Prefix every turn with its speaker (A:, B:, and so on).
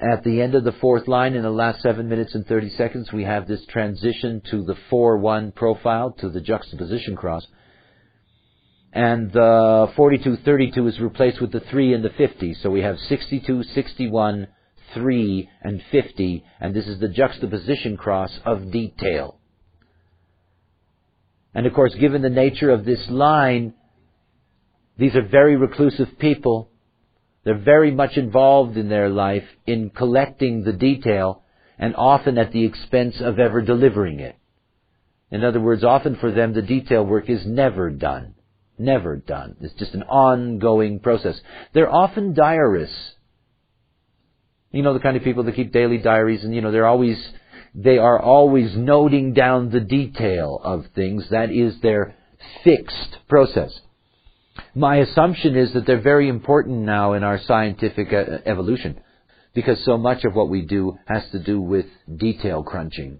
A: At the end of the fourth line, in the last 7 minutes and 30 seconds, we have this transition to the 4-1 profile, to the juxtaposition cross. And the 42-32 is replaced with the 3 and the 50. So we have 62, 61, 3, and 50, and this is the juxtaposition cross of detail. And of course, given the nature of this line, these are very reclusive people they're very much involved in their life in collecting the detail and often at the expense of ever delivering it. In other words, often for them the detail work is never done. Never done. It's just an ongoing process. They're often diarists. You know, the kind of people that keep daily diaries and, you know, they're always, they are always noting down the detail of things. That is their fixed process. My assumption is that they're very important now in our scientific uh, evolution because so much of what we do has to do with detail crunching.